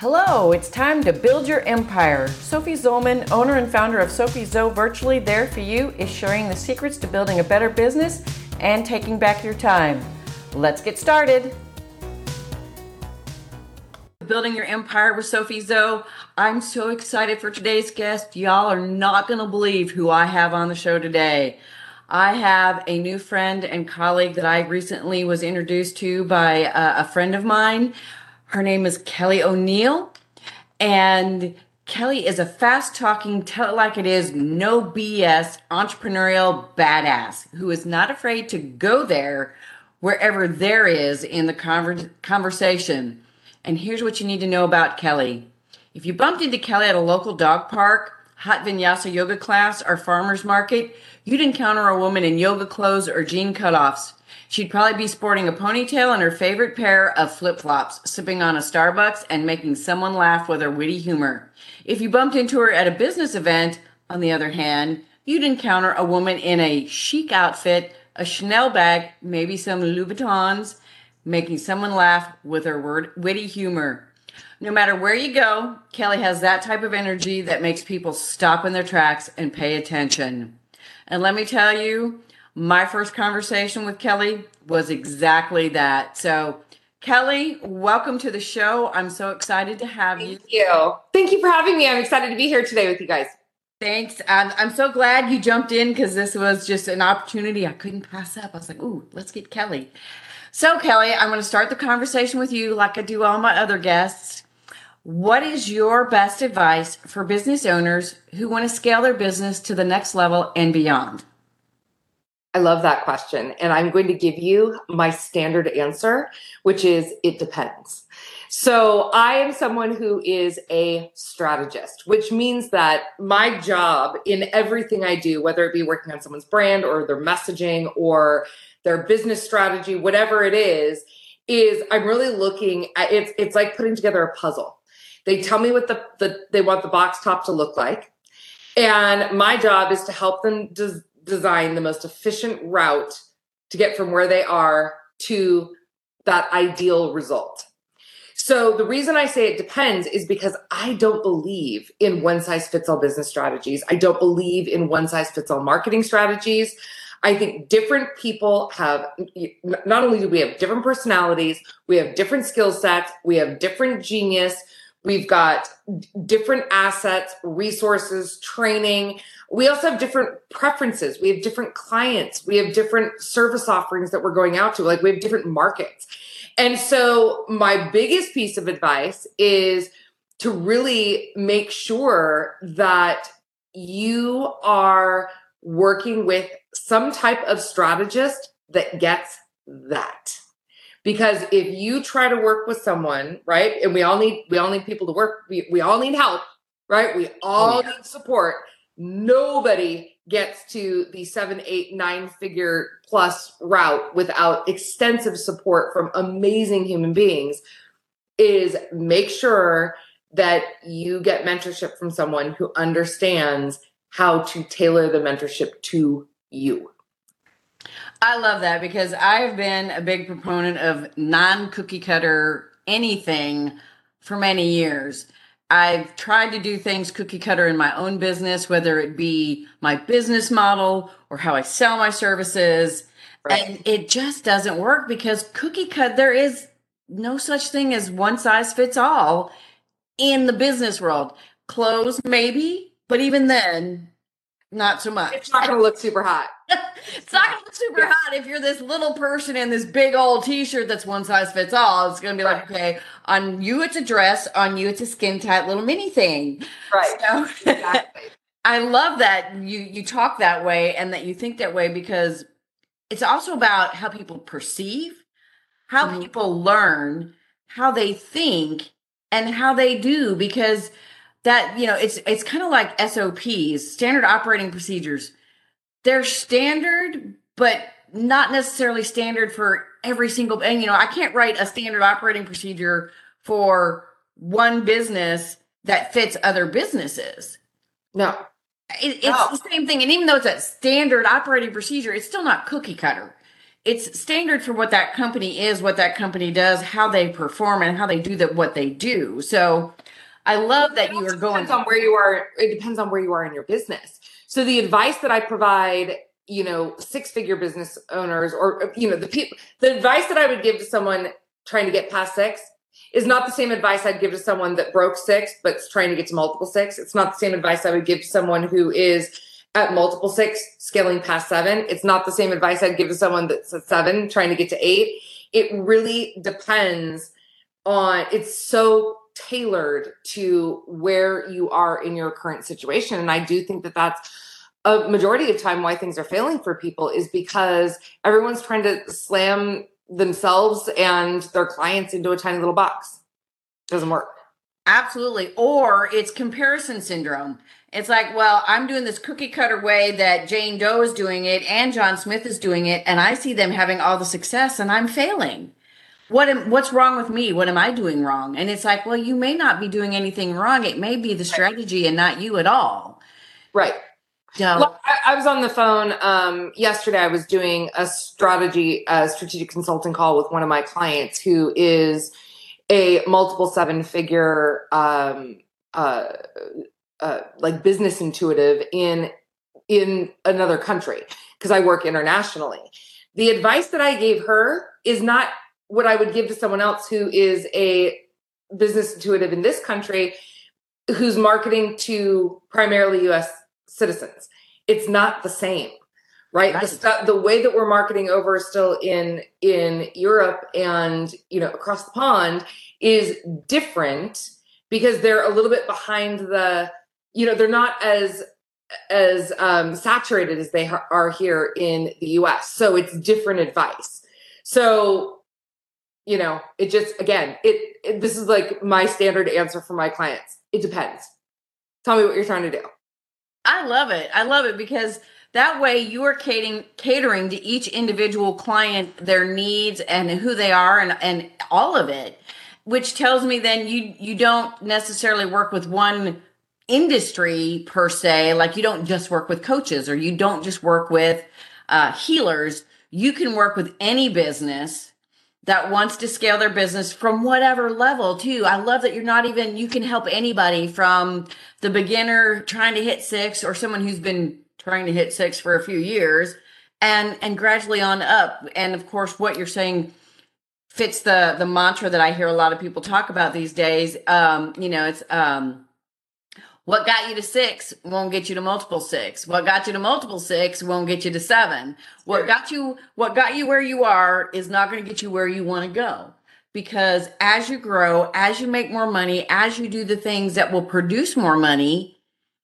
Hello, it's time to build your empire. Sophie Zollman, owner and founder of Sophie Zoe Virtually There For You, is sharing the secrets to building a better business and taking back your time. Let's get started. Building Your Empire with Sophie Zoe. I'm so excited for today's guest. Y'all are not going to believe who I have on the show today. I have a new friend and colleague that I recently was introduced to by a, a friend of mine. Her name is Kelly O'Neil. And Kelly is a fast talking, tell it like it is, no BS entrepreneurial badass who is not afraid to go there wherever there is in the conver- conversation. And here's what you need to know about Kelly. If you bumped into Kelly at a local dog park, hot vinyasa yoga class, or farmer's market, you'd encounter a woman in yoga clothes or jean cutoffs. She'd probably be sporting a ponytail and her favorite pair of flip flops, sipping on a Starbucks and making someone laugh with her witty humor. If you bumped into her at a business event, on the other hand, you'd encounter a woman in a chic outfit, a Chanel bag, maybe some Louboutins, making someone laugh with her word, witty humor. No matter where you go, Kelly has that type of energy that makes people stop in their tracks and pay attention. And let me tell you, my first conversation with Kelly was exactly that. So, Kelly, welcome to the show. I'm so excited to have you. Thank you. Thank you for having me. I'm excited to be here today with you guys. Thanks. I'm, I'm so glad you jumped in because this was just an opportunity I couldn't pass up. I was like, ooh, let's get Kelly. So, Kelly, I'm going to start the conversation with you like I do all my other guests. What is your best advice for business owners who want to scale their business to the next level and beyond? I love that question. And I'm going to give you my standard answer, which is it depends. So I am someone who is a strategist, which means that my job in everything I do, whether it be working on someone's brand or their messaging or their business strategy, whatever it is, is I'm really looking at it's it's like putting together a puzzle. They tell me what the, the they want the box top to look like. And my job is to help them des- design the most efficient route to get from where they are to that ideal result. So the reason I say it depends is because I don't believe in one size fits all business strategies. I don't believe in one size fits all marketing strategies. I think different people have not only do we have different personalities, we have different skill sets, we have different genius, we've got different assets, resources, training. We also have different preferences. We have different clients. We have different service offerings that we're going out to. Like we have different markets. And so, my biggest piece of advice is to really make sure that you are working with some type of strategist that gets that because if you try to work with someone right and we all need we all need people to work we, we all need help right we all oh, yeah. need support nobody gets to the seven, eight, nine figure plus route without extensive support from amazing human beings is make sure that you get mentorship from someone who understands how to tailor the mentorship to you. I love that because I've been a big proponent of non cookie cutter anything for many years. I've tried to do things cookie cutter in my own business, whether it be my business model or how I sell my services. Right. And it just doesn't work because cookie cut, there is no such thing as one size fits all in the business world. Clothes, maybe, but even then, not so much. It's not going to look super hot. it's not going to look super yeah. hot if you're this little person in this big old t-shirt that's one size fits all. It's going to be right. like, okay, on you it's a dress, on you it's a skin tight little mini thing. Right. So, exactly. I love that you you talk that way and that you think that way because it's also about how people perceive, how mm-hmm. people learn, how they think, and how they do because that you know it's it's kind of like SOPs, standard operating procedures. They're standard, but not necessarily standard for every single and you know, I can't write a standard operating procedure for one business that fits other businesses. No. It, it's no. the same thing and even though it's a standard operating procedure, it's still not cookie cutter. it's standard for what that company is, what that company does, how they perform, and how they do that, what they do. So I love that you are going depends on where you are. It depends on where you are in your business. So the advice that I provide, you know, six figure business owners or you know, the people the advice that I would give to someone trying to get past six is not the same advice I'd give to someone that broke six but's trying to get to multiple six. It's not the same advice I would give to someone who is at multiple six scaling past seven. It's not the same advice I'd give to someone that's at seven trying to get to eight. It really depends on it's so tailored to where you are in your current situation. And I do think that that's a majority of time why things are failing for people is because everyone's trying to slam themselves and their clients into a tiny little box. Doesn't work. Absolutely. Or it's comparison syndrome. It's like, well, I'm doing this cookie cutter way that Jane Doe is doing it and John Smith is doing it, and I see them having all the success and I'm failing. What am, what's wrong with me? What am I doing wrong? And it's like, well, you may not be doing anything wrong. It may be the strategy and not you at all. Right. Yeah. I, I, was on the phone um, yesterday. I was doing a strategy, a strategic consulting call with one of my clients who is a multiple seven figure, um, uh, uh, like business intuitive in in another country because I work internationally. The advice that I gave her is not what I would give to someone else who is a business intuitive in this country who's marketing to primarily US citizens. It's not the same. Right? right. The stuff the way that we're marketing over still in in Europe and you know across the pond is different because they're a little bit behind the you know they're not as as um, saturated as they ha- are here in the US. So it's different advice. So you know, it just again, it, it this is like my standard answer for my clients. It depends. Tell me what you're trying to do. I love it. I love it because that way you are catering catering to each individual client their needs and who they are and and all of it which tells me then you you don't necessarily work with one industry per se like you don't just work with coaches or you don't just work with uh, healers you can work with any business that wants to scale their business from whatever level too. I love that you're not even you can help anybody from the beginner trying to hit 6 or someone who's been trying to hit 6 for a few years and and gradually on up. And of course what you're saying fits the the mantra that I hear a lot of people talk about these days. Um, you know, it's um what got you to six won't get you to multiple six. What got you to multiple six won't get you to seven. What got you what got you where you are is not going to get you where you want to go. Because as you grow, as you make more money, as you do the things that will produce more money,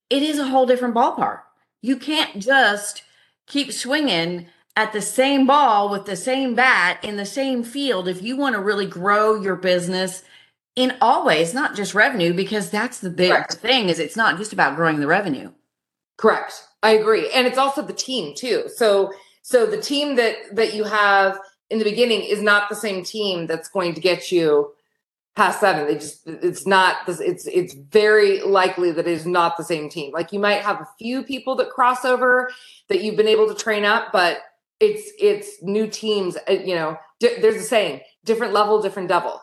it is a whole different ballpark. You can't just keep swinging at the same ball with the same bat in the same field if you want to really grow your business in all ways, not just revenue, because that's the big Correct. thing is it's not just about growing the revenue. Correct. I agree. And it's also the team too. So so the team that that you have in the beginning is not the same team that's going to get you past seven. They just it's not this it's it's very likely that it is not the same team. Like you might have a few people that cross over that you've been able to train up, but it's it's new teams. Uh, you know, there's a saying: different level, different devil.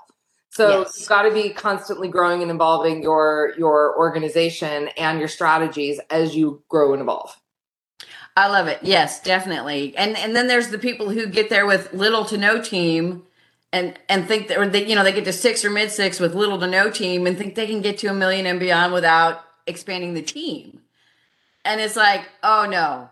So yes. you've got to be constantly growing and involving your your organization and your strategies as you grow and evolve. I love it. Yes, definitely. And and then there's the people who get there with little to no team and and think that or they, you know they get to six or mid six with little to no team and think they can get to a million and beyond without expanding the team. And it's like, oh no,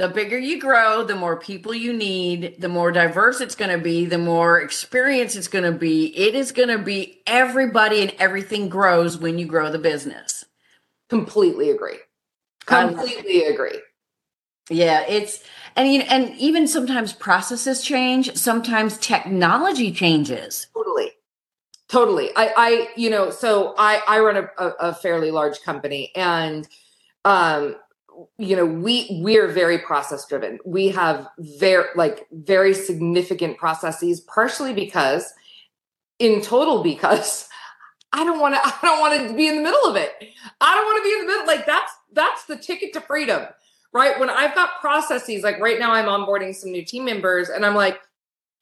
the bigger you grow, the more people you need, the more diverse it's going to be, the more experience it's going to be. It is going to be everybody and everything grows when you grow the business. Completely agree. Completely agree. Yeah, it's and you know, and even sometimes processes change, sometimes technology changes. Totally. Totally. I I you know, so I I run a, a, a fairly large company and um you know we we're very process driven we have very like very significant processes partially because in total because i don't want to i don't want to be in the middle of it i don't want to be in the middle like that's that's the ticket to freedom right? When I've got processes, like right now I'm onboarding some new team members and I'm like,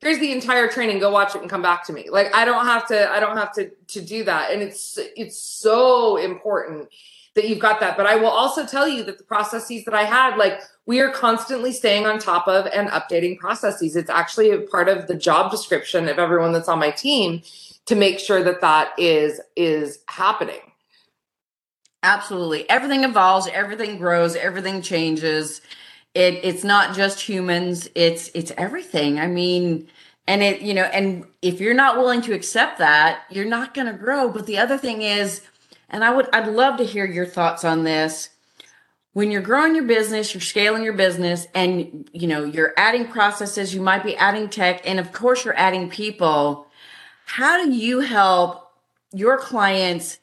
here's the entire training, go watch it and come back to me. Like I don't have to, I don't have to to do that. And it's it's so important that you've got that. But I will also tell you that the processes that I had, like we are constantly staying on top of and updating processes. It's actually a part of the job description of everyone that's on my team to make sure that that is is happening. Absolutely. Everything evolves, everything grows, everything changes. It it's not just humans, it's it's everything. I mean, and it, you know, and if you're not willing to accept that, you're not going to grow. But the other thing is, and I would I'd love to hear your thoughts on this. When you're growing your business, you're scaling your business and you know, you're adding processes, you might be adding tech, and of course you're adding people. How do you help your clients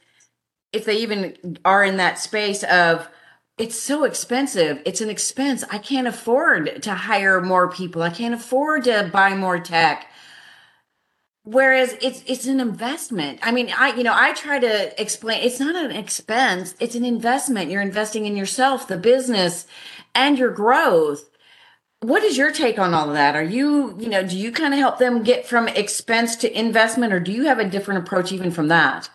if they even are in that space of it's so expensive. It's an expense. I can't afford to hire more people. I can't afford to buy more tech. Whereas it's it's an investment. I mean, I you know, I try to explain it's not an expense, it's an investment. You're investing in yourself, the business, and your growth. What is your take on all of that? Are you, you know, do you kind of help them get from expense to investment or do you have a different approach even from that?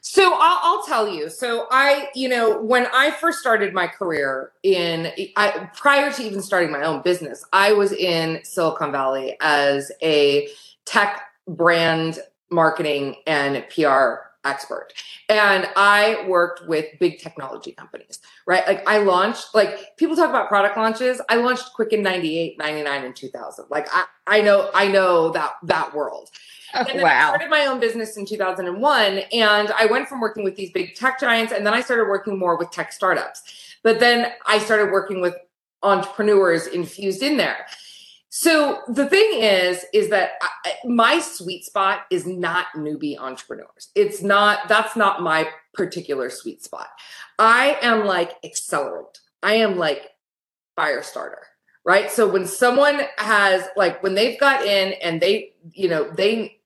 So I'll, I'll, tell you. So I, you know, when I first started my career in, I, prior to even starting my own business, I was in Silicon Valley as a tech brand marketing and PR expert. And I worked with big technology companies, right? Like I launched, like people talk about product launches. I launched Quicken 98, 99, and 2000. Like I, I know, I know that, that world. Oh, wow. I started my own business in 2001 and I went from working with these big tech giants and then I started working more with tech startups. But then I started working with entrepreneurs infused in there. So the thing is is that I, my sweet spot is not newbie entrepreneurs. It's not that's not my particular sweet spot. I am like accelerant. I am like fire starter right so when someone has like when they've got in and they you know they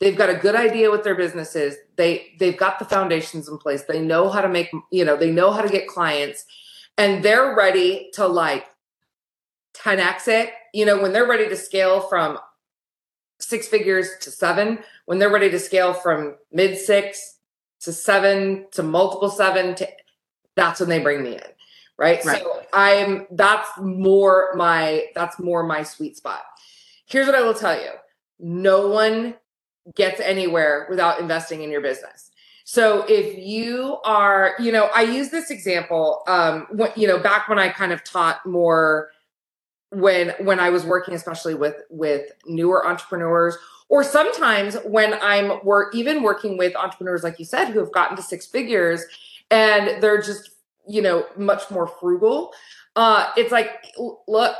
they've got a good idea what their business is they they've got the foundations in place they know how to make you know they know how to get clients and they're ready to like 10x it you know when they're ready to scale from six figures to seven when they're ready to scale from mid six to seven to multiple seven to that's when they bring me in right, right. so i'm that's more my that's more my sweet spot here's what i will tell you no one gets anywhere without investing in your business. So if you are, you know, I use this example, um, when, you know, back when I kind of taught more when when I was working, especially with with newer entrepreneurs, or sometimes when I'm we're even working with entrepreneurs, like you said, who have gotten to six figures and they're just, you know, much more frugal. Uh, it's like, look,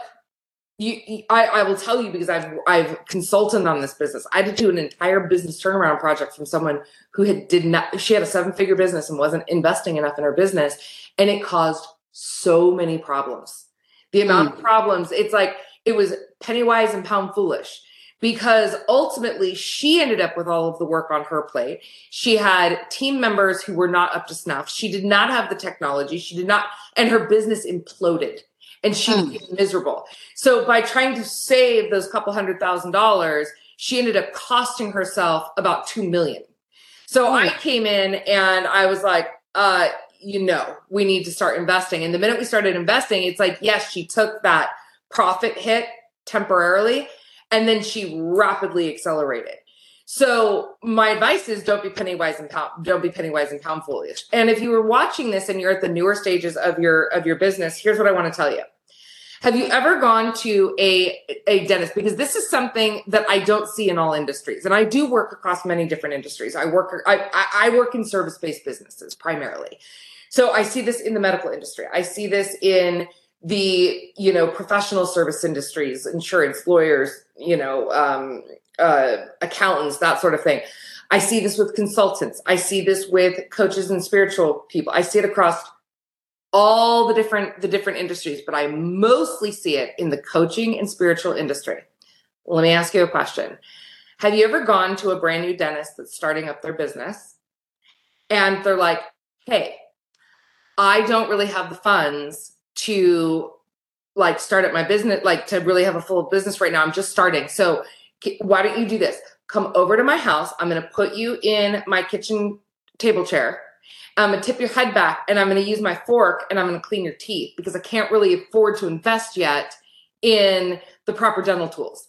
you, I, I will tell you because I've I've consulted on this business. I did do an entire business turnaround project from someone who had did not she had a seven figure business and wasn't investing enough in her business, and it caused so many problems. The amount mm. of problems, it's like it was penny wise and pound foolish because ultimately she ended up with all of the work on her plate. She had team members who were not up to snuff. She did not have the technology. She did not, and her business imploded and she mm. was miserable. So by trying to save those couple hundred thousand dollars, she ended up costing herself about two million. So mm. I came in and I was like, uh, you know, we need to start investing. And the minute we started investing, it's like, yes, she took that profit hit temporarily and then she rapidly accelerated. So my advice is don't be penny wise and pound don't be penny wise and pound foolish. And if you were watching this and you're at the newer stages of your of your business, here's what I want to tell you. Have you ever gone to a, a dentist? Because this is something that I don't see in all industries. And I do work across many different industries. I work, I, I work in service-based businesses primarily. So I see this in the medical industry. I see this in the, you know, professional service industries, insurance, lawyers, you know, um, uh, accountants, that sort of thing. I see this with consultants. I see this with coaches and spiritual people. I see it across all the different the different industries, but I mostly see it in the coaching and spiritual industry. Let me ask you a question. Have you ever gone to a brand new dentist that's starting up their business and they're like, "Hey, I don't really have the funds to like start up my business, like to really have a full business right now. I'm just starting. So why don't you do this? Come over to my house. I'm going to put you in my kitchen table chair. I'm to tip your head back and I'm to use my fork and I'm to clean your teeth because I can't really afford to invest yet in the proper dental tools.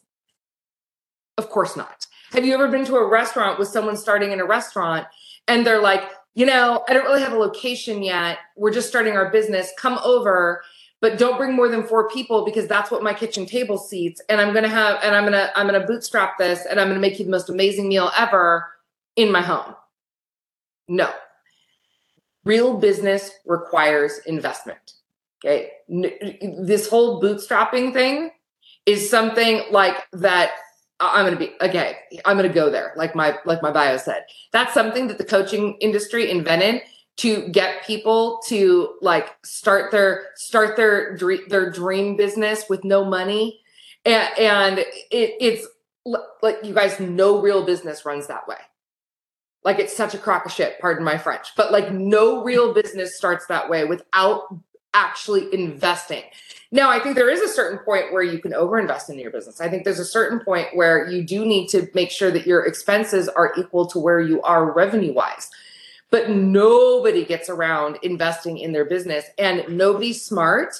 Of course not. Have you ever been to a restaurant with someone starting in a restaurant and they're like, you know, I don't really have a location yet. We're just starting our business. Come over, but don't bring more than four people because that's what my kitchen table seats. And I'm gonna have, and I'm gonna, I'm gonna bootstrap this, and I'm gonna make you the most amazing meal ever in my home. No, real business requires investment. Okay, this whole bootstrapping thing is something like that I'm going to be okay. I'm going to go there, like my like my bio said. That's something that the coaching industry invented to get people to like start their start their dream their dream business with no money, and, and it, it's like you guys no real business runs that way. Like it's such a crock of shit. Pardon my French, but like no real business starts that way without actually investing. Now, I think there is a certain point where you can overinvest in your business. I think there's a certain point where you do need to make sure that your expenses are equal to where you are revenue wise. But nobody gets around investing in their business, and nobody smart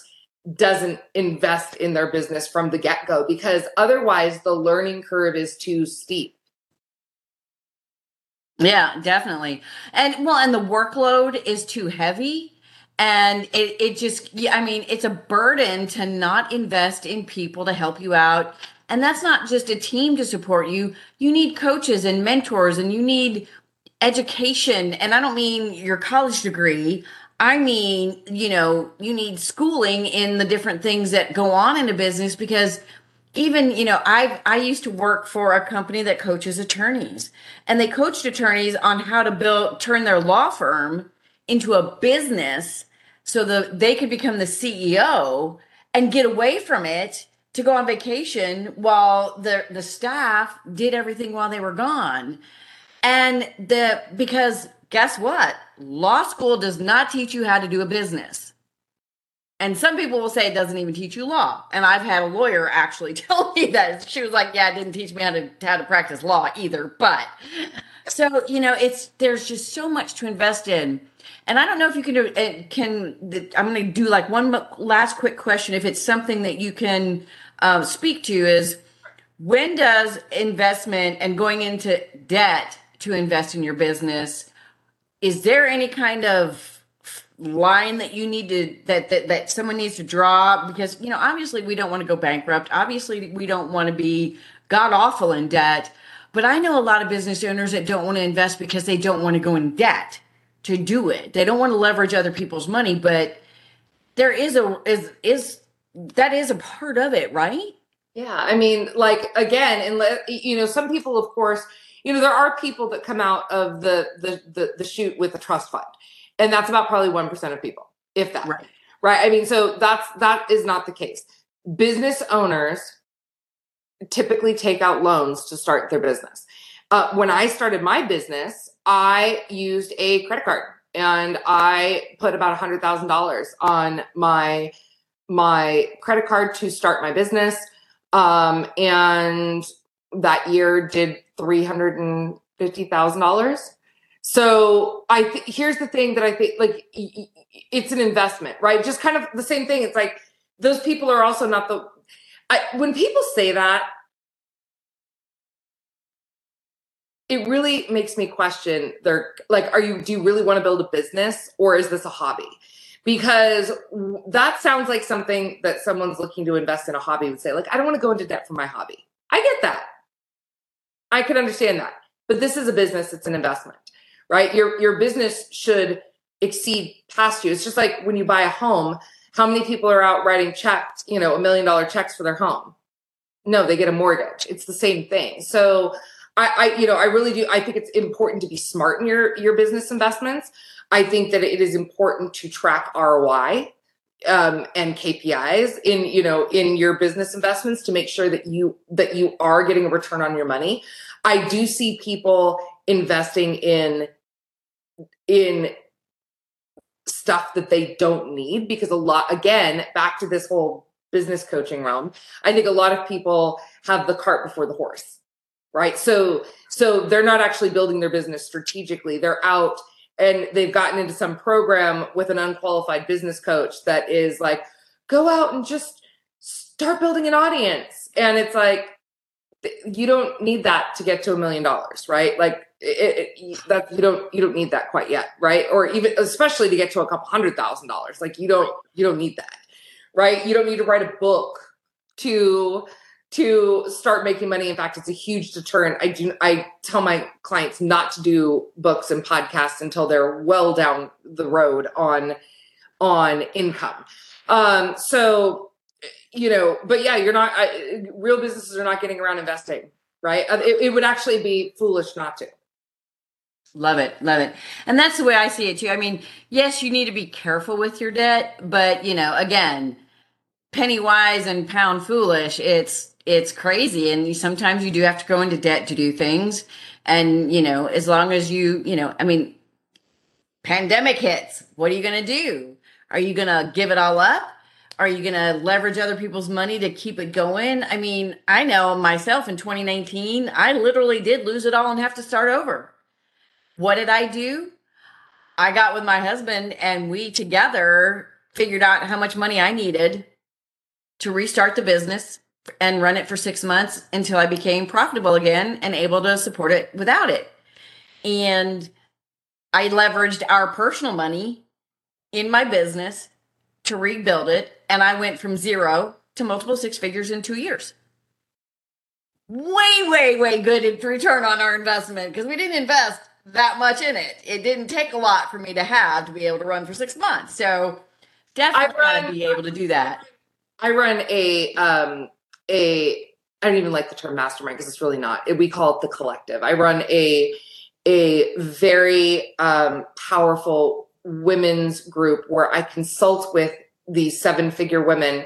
doesn't invest in their business from the get go because otherwise the learning curve is too steep. Yeah, definitely. And well, and the workload is too heavy and it, it just i mean it's a burden to not invest in people to help you out and that's not just a team to support you you need coaches and mentors and you need education and i don't mean your college degree i mean you know you need schooling in the different things that go on in a business because even you know i i used to work for a company that coaches attorneys and they coached attorneys on how to build turn their law firm into a business so that they could become the CEO and get away from it to go on vacation while the the staff did everything while they were gone. And the because guess what? Law school does not teach you how to do a business. And some people will say it doesn't even teach you law. And I've had a lawyer actually tell me that. She was like, "Yeah, it didn't teach me how to how to practice law either." But so, you know, it's there's just so much to invest in and I don't know if you can do uh, can I'm going to do like one last quick question. If it's something that you can uh, speak to, is when does investment and going into debt to invest in your business? Is there any kind of line that you need to that that, that someone needs to draw? Because you know, obviously, we don't want to go bankrupt. Obviously, we don't want to be god awful in debt. But I know a lot of business owners that don't want to invest because they don't want to go in debt to do it. They don't want to leverage other people's money, but there is a is is that is a part of it, right? Yeah, I mean, like again, and you know, some people, of course, you know, there are people that come out of the the the, the chute with a trust fund, and that's about probably 1% of people if that. Right. right? I mean so that's that is not the case. Business owners typically take out loans to start their business. Uh, when i started my business i used a credit card and i put about $100000 on my my credit card to start my business. Um, and that year did $350000 so I th- here's the thing that I think like it's an investment, right? Just kind of the same thing. It's like those people are also not the. I, when people say that, it really makes me question their like are you do you really want to build a business or is this a hobby because that sounds like something that someone's looking to invest in a hobby would say like i don't want to go into debt for my hobby i get that i could understand that but this is a business it's an investment right your your business should exceed past you it's just like when you buy a home how many people are out writing checks you know a million dollar checks for their home no they get a mortgage it's the same thing so I, I, you know, I really do. I think it's important to be smart in your your business investments. I think that it is important to track ROI um, and KPIs in you know in your business investments to make sure that you that you are getting a return on your money. I do see people investing in in stuff that they don't need because a lot again back to this whole business coaching realm i think a lot of people have the cart before the horse right? So so they're not actually building their business strategically. They're out and they've gotten into some program with an unqualified business coach that is like go out and just start building an audience. And it's like you don't need that to get to a million dollars right? Like it, it, that you don't you don't need that quite yet right? Or even especially to get to a couple hundred thousand dollars like you don't you don't need that right? You don't need to write a book to to start making money. In fact it's a huge deterrent. I do i tell my clients not to do books and podcasts until they're well down the road on on income. Um so you know, but yeah, you're not, I, real businesses are not getting around investing, right? Uh, it, it would actually be foolish not to. Love it. Love it. And that's the way I see it too. I mean, yes, you need to be careful with your debt, but you know, again, penny wise and pound foolish, it's, it's crazy. And you, sometimes you do have to go into debt to do things. And, you know, as long as you, you know, I mean, pandemic hits, what are you going to do? Are you going to give it all up? Are you going to leverage other people's money to keep it going? I mean, I know myself in 2019, I literally did lose it all and have to start over. What did I do? I got with my husband and we together figured out how much money I needed to restart the business and run it for six months until I became profitable again and able to support it without it. And I leveraged our personal money in my business to rebuild it. And I went from zero to multiple six figures in two years. Way, way, way good return on our investment because we didn't invest that much in it. It didn't take a lot for me to have to be able to run for six months. So definitely to be able to do that. I run a um a I don't even like the term mastermind because it's really not. We call it the collective. I run a a very um, powerful women's group where I consult with these seven figure women.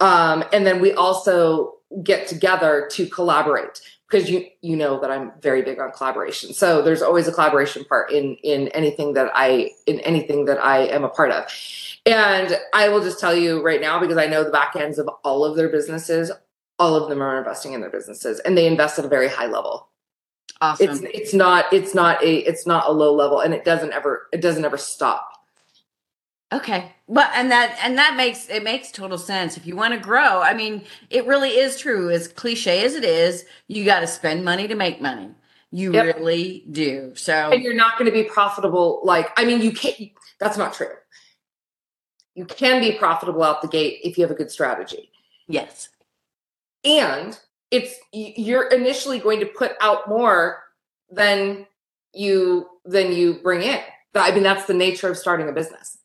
Um, and then we also get together to collaborate because you you know that I'm very big on collaboration. So there's always a collaboration part in in anything that I in anything that I am a part of. And I will just tell you right now because I know the back ends of all of their businesses, all of them are investing in their businesses and they invest at a very high level. Awesome. It's it's not it's not a it's not a low level and it doesn't ever it doesn't ever stop. Okay. Well, and that and that makes it makes total sense. If you want to grow, I mean, it really is true. As cliche as it is, you got to spend money to make money. You yep. really do. So and you're not going to be profitable like I mean, you can't that's not true. You can be profitable out the gate if you have a good strategy. Yes. And it's you're initially going to put out more than you than you bring in. I mean that's the nature of starting a business.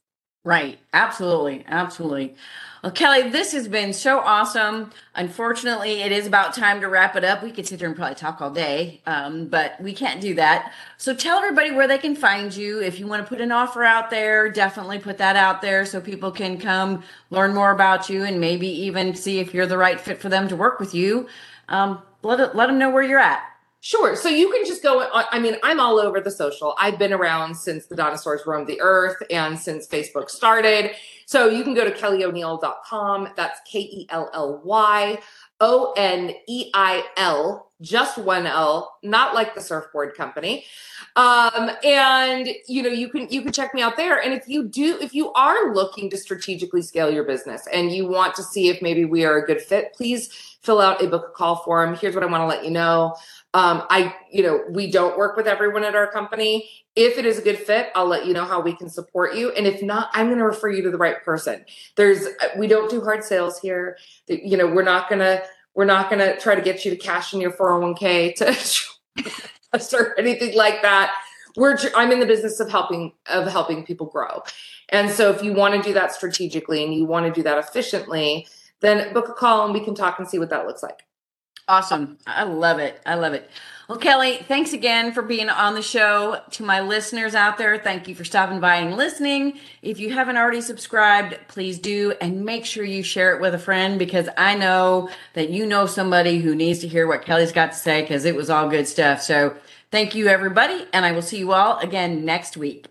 Right. Absolutely. Absolutely. Well, Kelly, this has been so awesome. Unfortunately, it is about time to wrap it up. We could sit here and probably talk all day, um, but we can't do that. So tell everybody where they can find you. If you want to put an offer out there, definitely put that out there so people can come learn more about you and maybe even see if you're the right fit for them to work with you um, let, let them know where you're at. Sure. So you can just go. I mean, I'm all over the social. I've been around since the dinosaurs roamed the earth and since Facebook started. So you can go to kellyoneil.com. That's K E L L Y O N E I L, just one L, not like the surfboard company. Um, and you know, you can you can check me out there. And if you do, if you are looking to strategically scale your business and you want to see if maybe we are a good fit, please fill out a book a call form. Here's what I want to let you know. Um, I, you know, we don't work with everyone at our company. If it is a good fit, I'll let you know how we can support you. And if not, I'm going to refer you to the right person. There's, we don't do hard sales here. You know, we're not going to, we're not going to try to get you to cash in your 401k to start anything like that. We're, I'm in the business of helping, of helping people grow. And so if you want to do that strategically and you want to do that efficiently, then book a call and we can talk and see what that looks like. Awesome. I love it. I love it. Well, Kelly, thanks again for being on the show. To my listeners out there, thank you for stopping by and listening. If you haven't already subscribed, please do and make sure you share it with a friend because I know that you know somebody who needs to hear what Kelly's got to say because it was all good stuff. So thank you, everybody. And I will see you all again next week.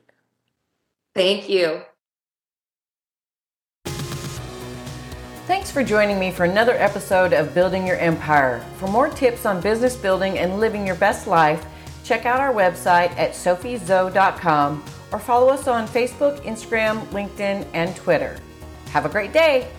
Thank you. Thanks for joining me for another episode of Building Your Empire. For more tips on business building and living your best life, check out our website at sophiezo.com or follow us on Facebook, Instagram, LinkedIn, and Twitter. Have a great day.